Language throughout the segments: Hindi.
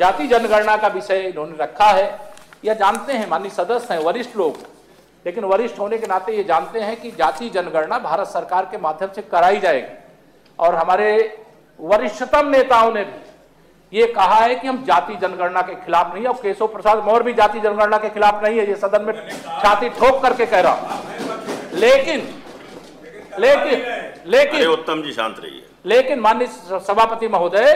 जाति जनगणना का विषय इन्होंने रखा है। यह जानते हैं माननीय सदस्य हैं वरिष्ठ लोग। लेकिन वरिष्ठ होने के नाते ये जानते हैं कि जाति जनगणना भारत सरकार के माध्यम से कराई जाएगी। और हमारे वरिष्ठतम नेताओं ने भी ये कहा है कि हम जाति जनगणना के खिलाफ नहीं है। और केशव प्रसाद मौर्य भी जाति जनगणना के खिलाफ नहीं है ये सदन में छाती ठोक करके कह रहा लेकिन लेकिन लेकिन उत्तम जी शांत रहिए। लेकिन माननीय सभापति महोदय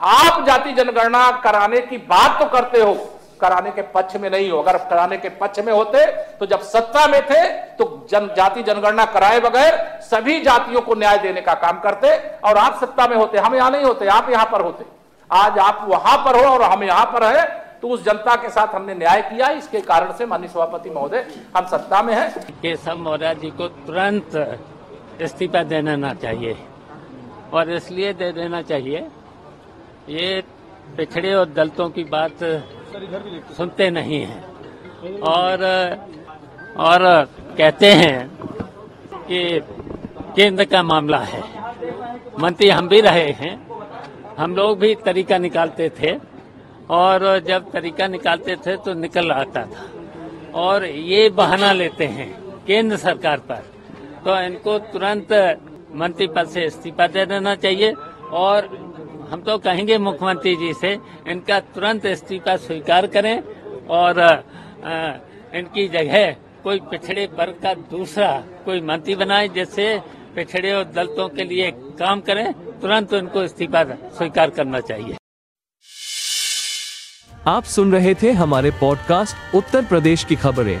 आप जाति जनगणना कराने की बात तो करते हो, कराने के पक्ष में नहीं हो। अगर कराने के पक्ष में होते तो जब सत्ता में थे तो जन, जाति जनगणना कराए बगैर सभी जातियों को न्याय देने का काम करते, और आप सत्ता में होते। हम यहाँ नहीं होते, आप यहाँ पर होते। आज आप वहाँ पर हो और हम यहाँ पर है तो उस जनता के साथ हमने न्याय किया। इसके कारण से माननीय सभापति महोदय, हम सत्ता में हैं। केशव मौर्य जी को तुरंत इस्तीफा देना चाहिए, और इसलिए दे देना चाहिए ये पिछड़े और दलितों की बात सुनते नहीं हैं। और और कहते हैं कि केंद्र का मामला है। मंत्री हम भी रहे हैं। हम लोग भी तरीका निकालते थे। और जब तरीका निकालते थे तो निकल आता था। और ये बहाना लेते हैं केंद्र सरकार पर। तो इनको तुरंत मंत्री पद से इस्तीफा दे देना चाहिए। और हम तो कहेंगे मुख्यमंत्री जी से, इनका तुरंत इस्तीफा स्वीकार करें और इनकी जगह कोई पिछड़े वर्ग का दूसरा कोई मंत्री बनाए जिससे पिछड़े और दलितों के लिए काम करें, तुरंत उनको इस्तीफा स्वीकार करना चाहिए। आप सुन रहे थे हमारे पॉडकास्ट उत्तर प्रदेश की खबरें।